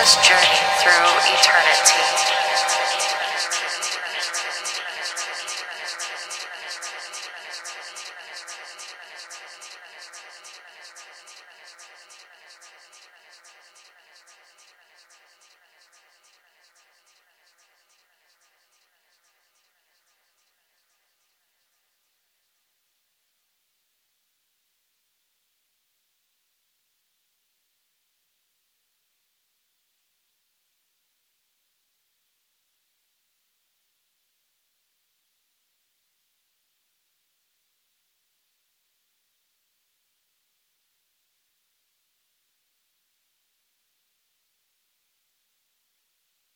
endless journey through eternity.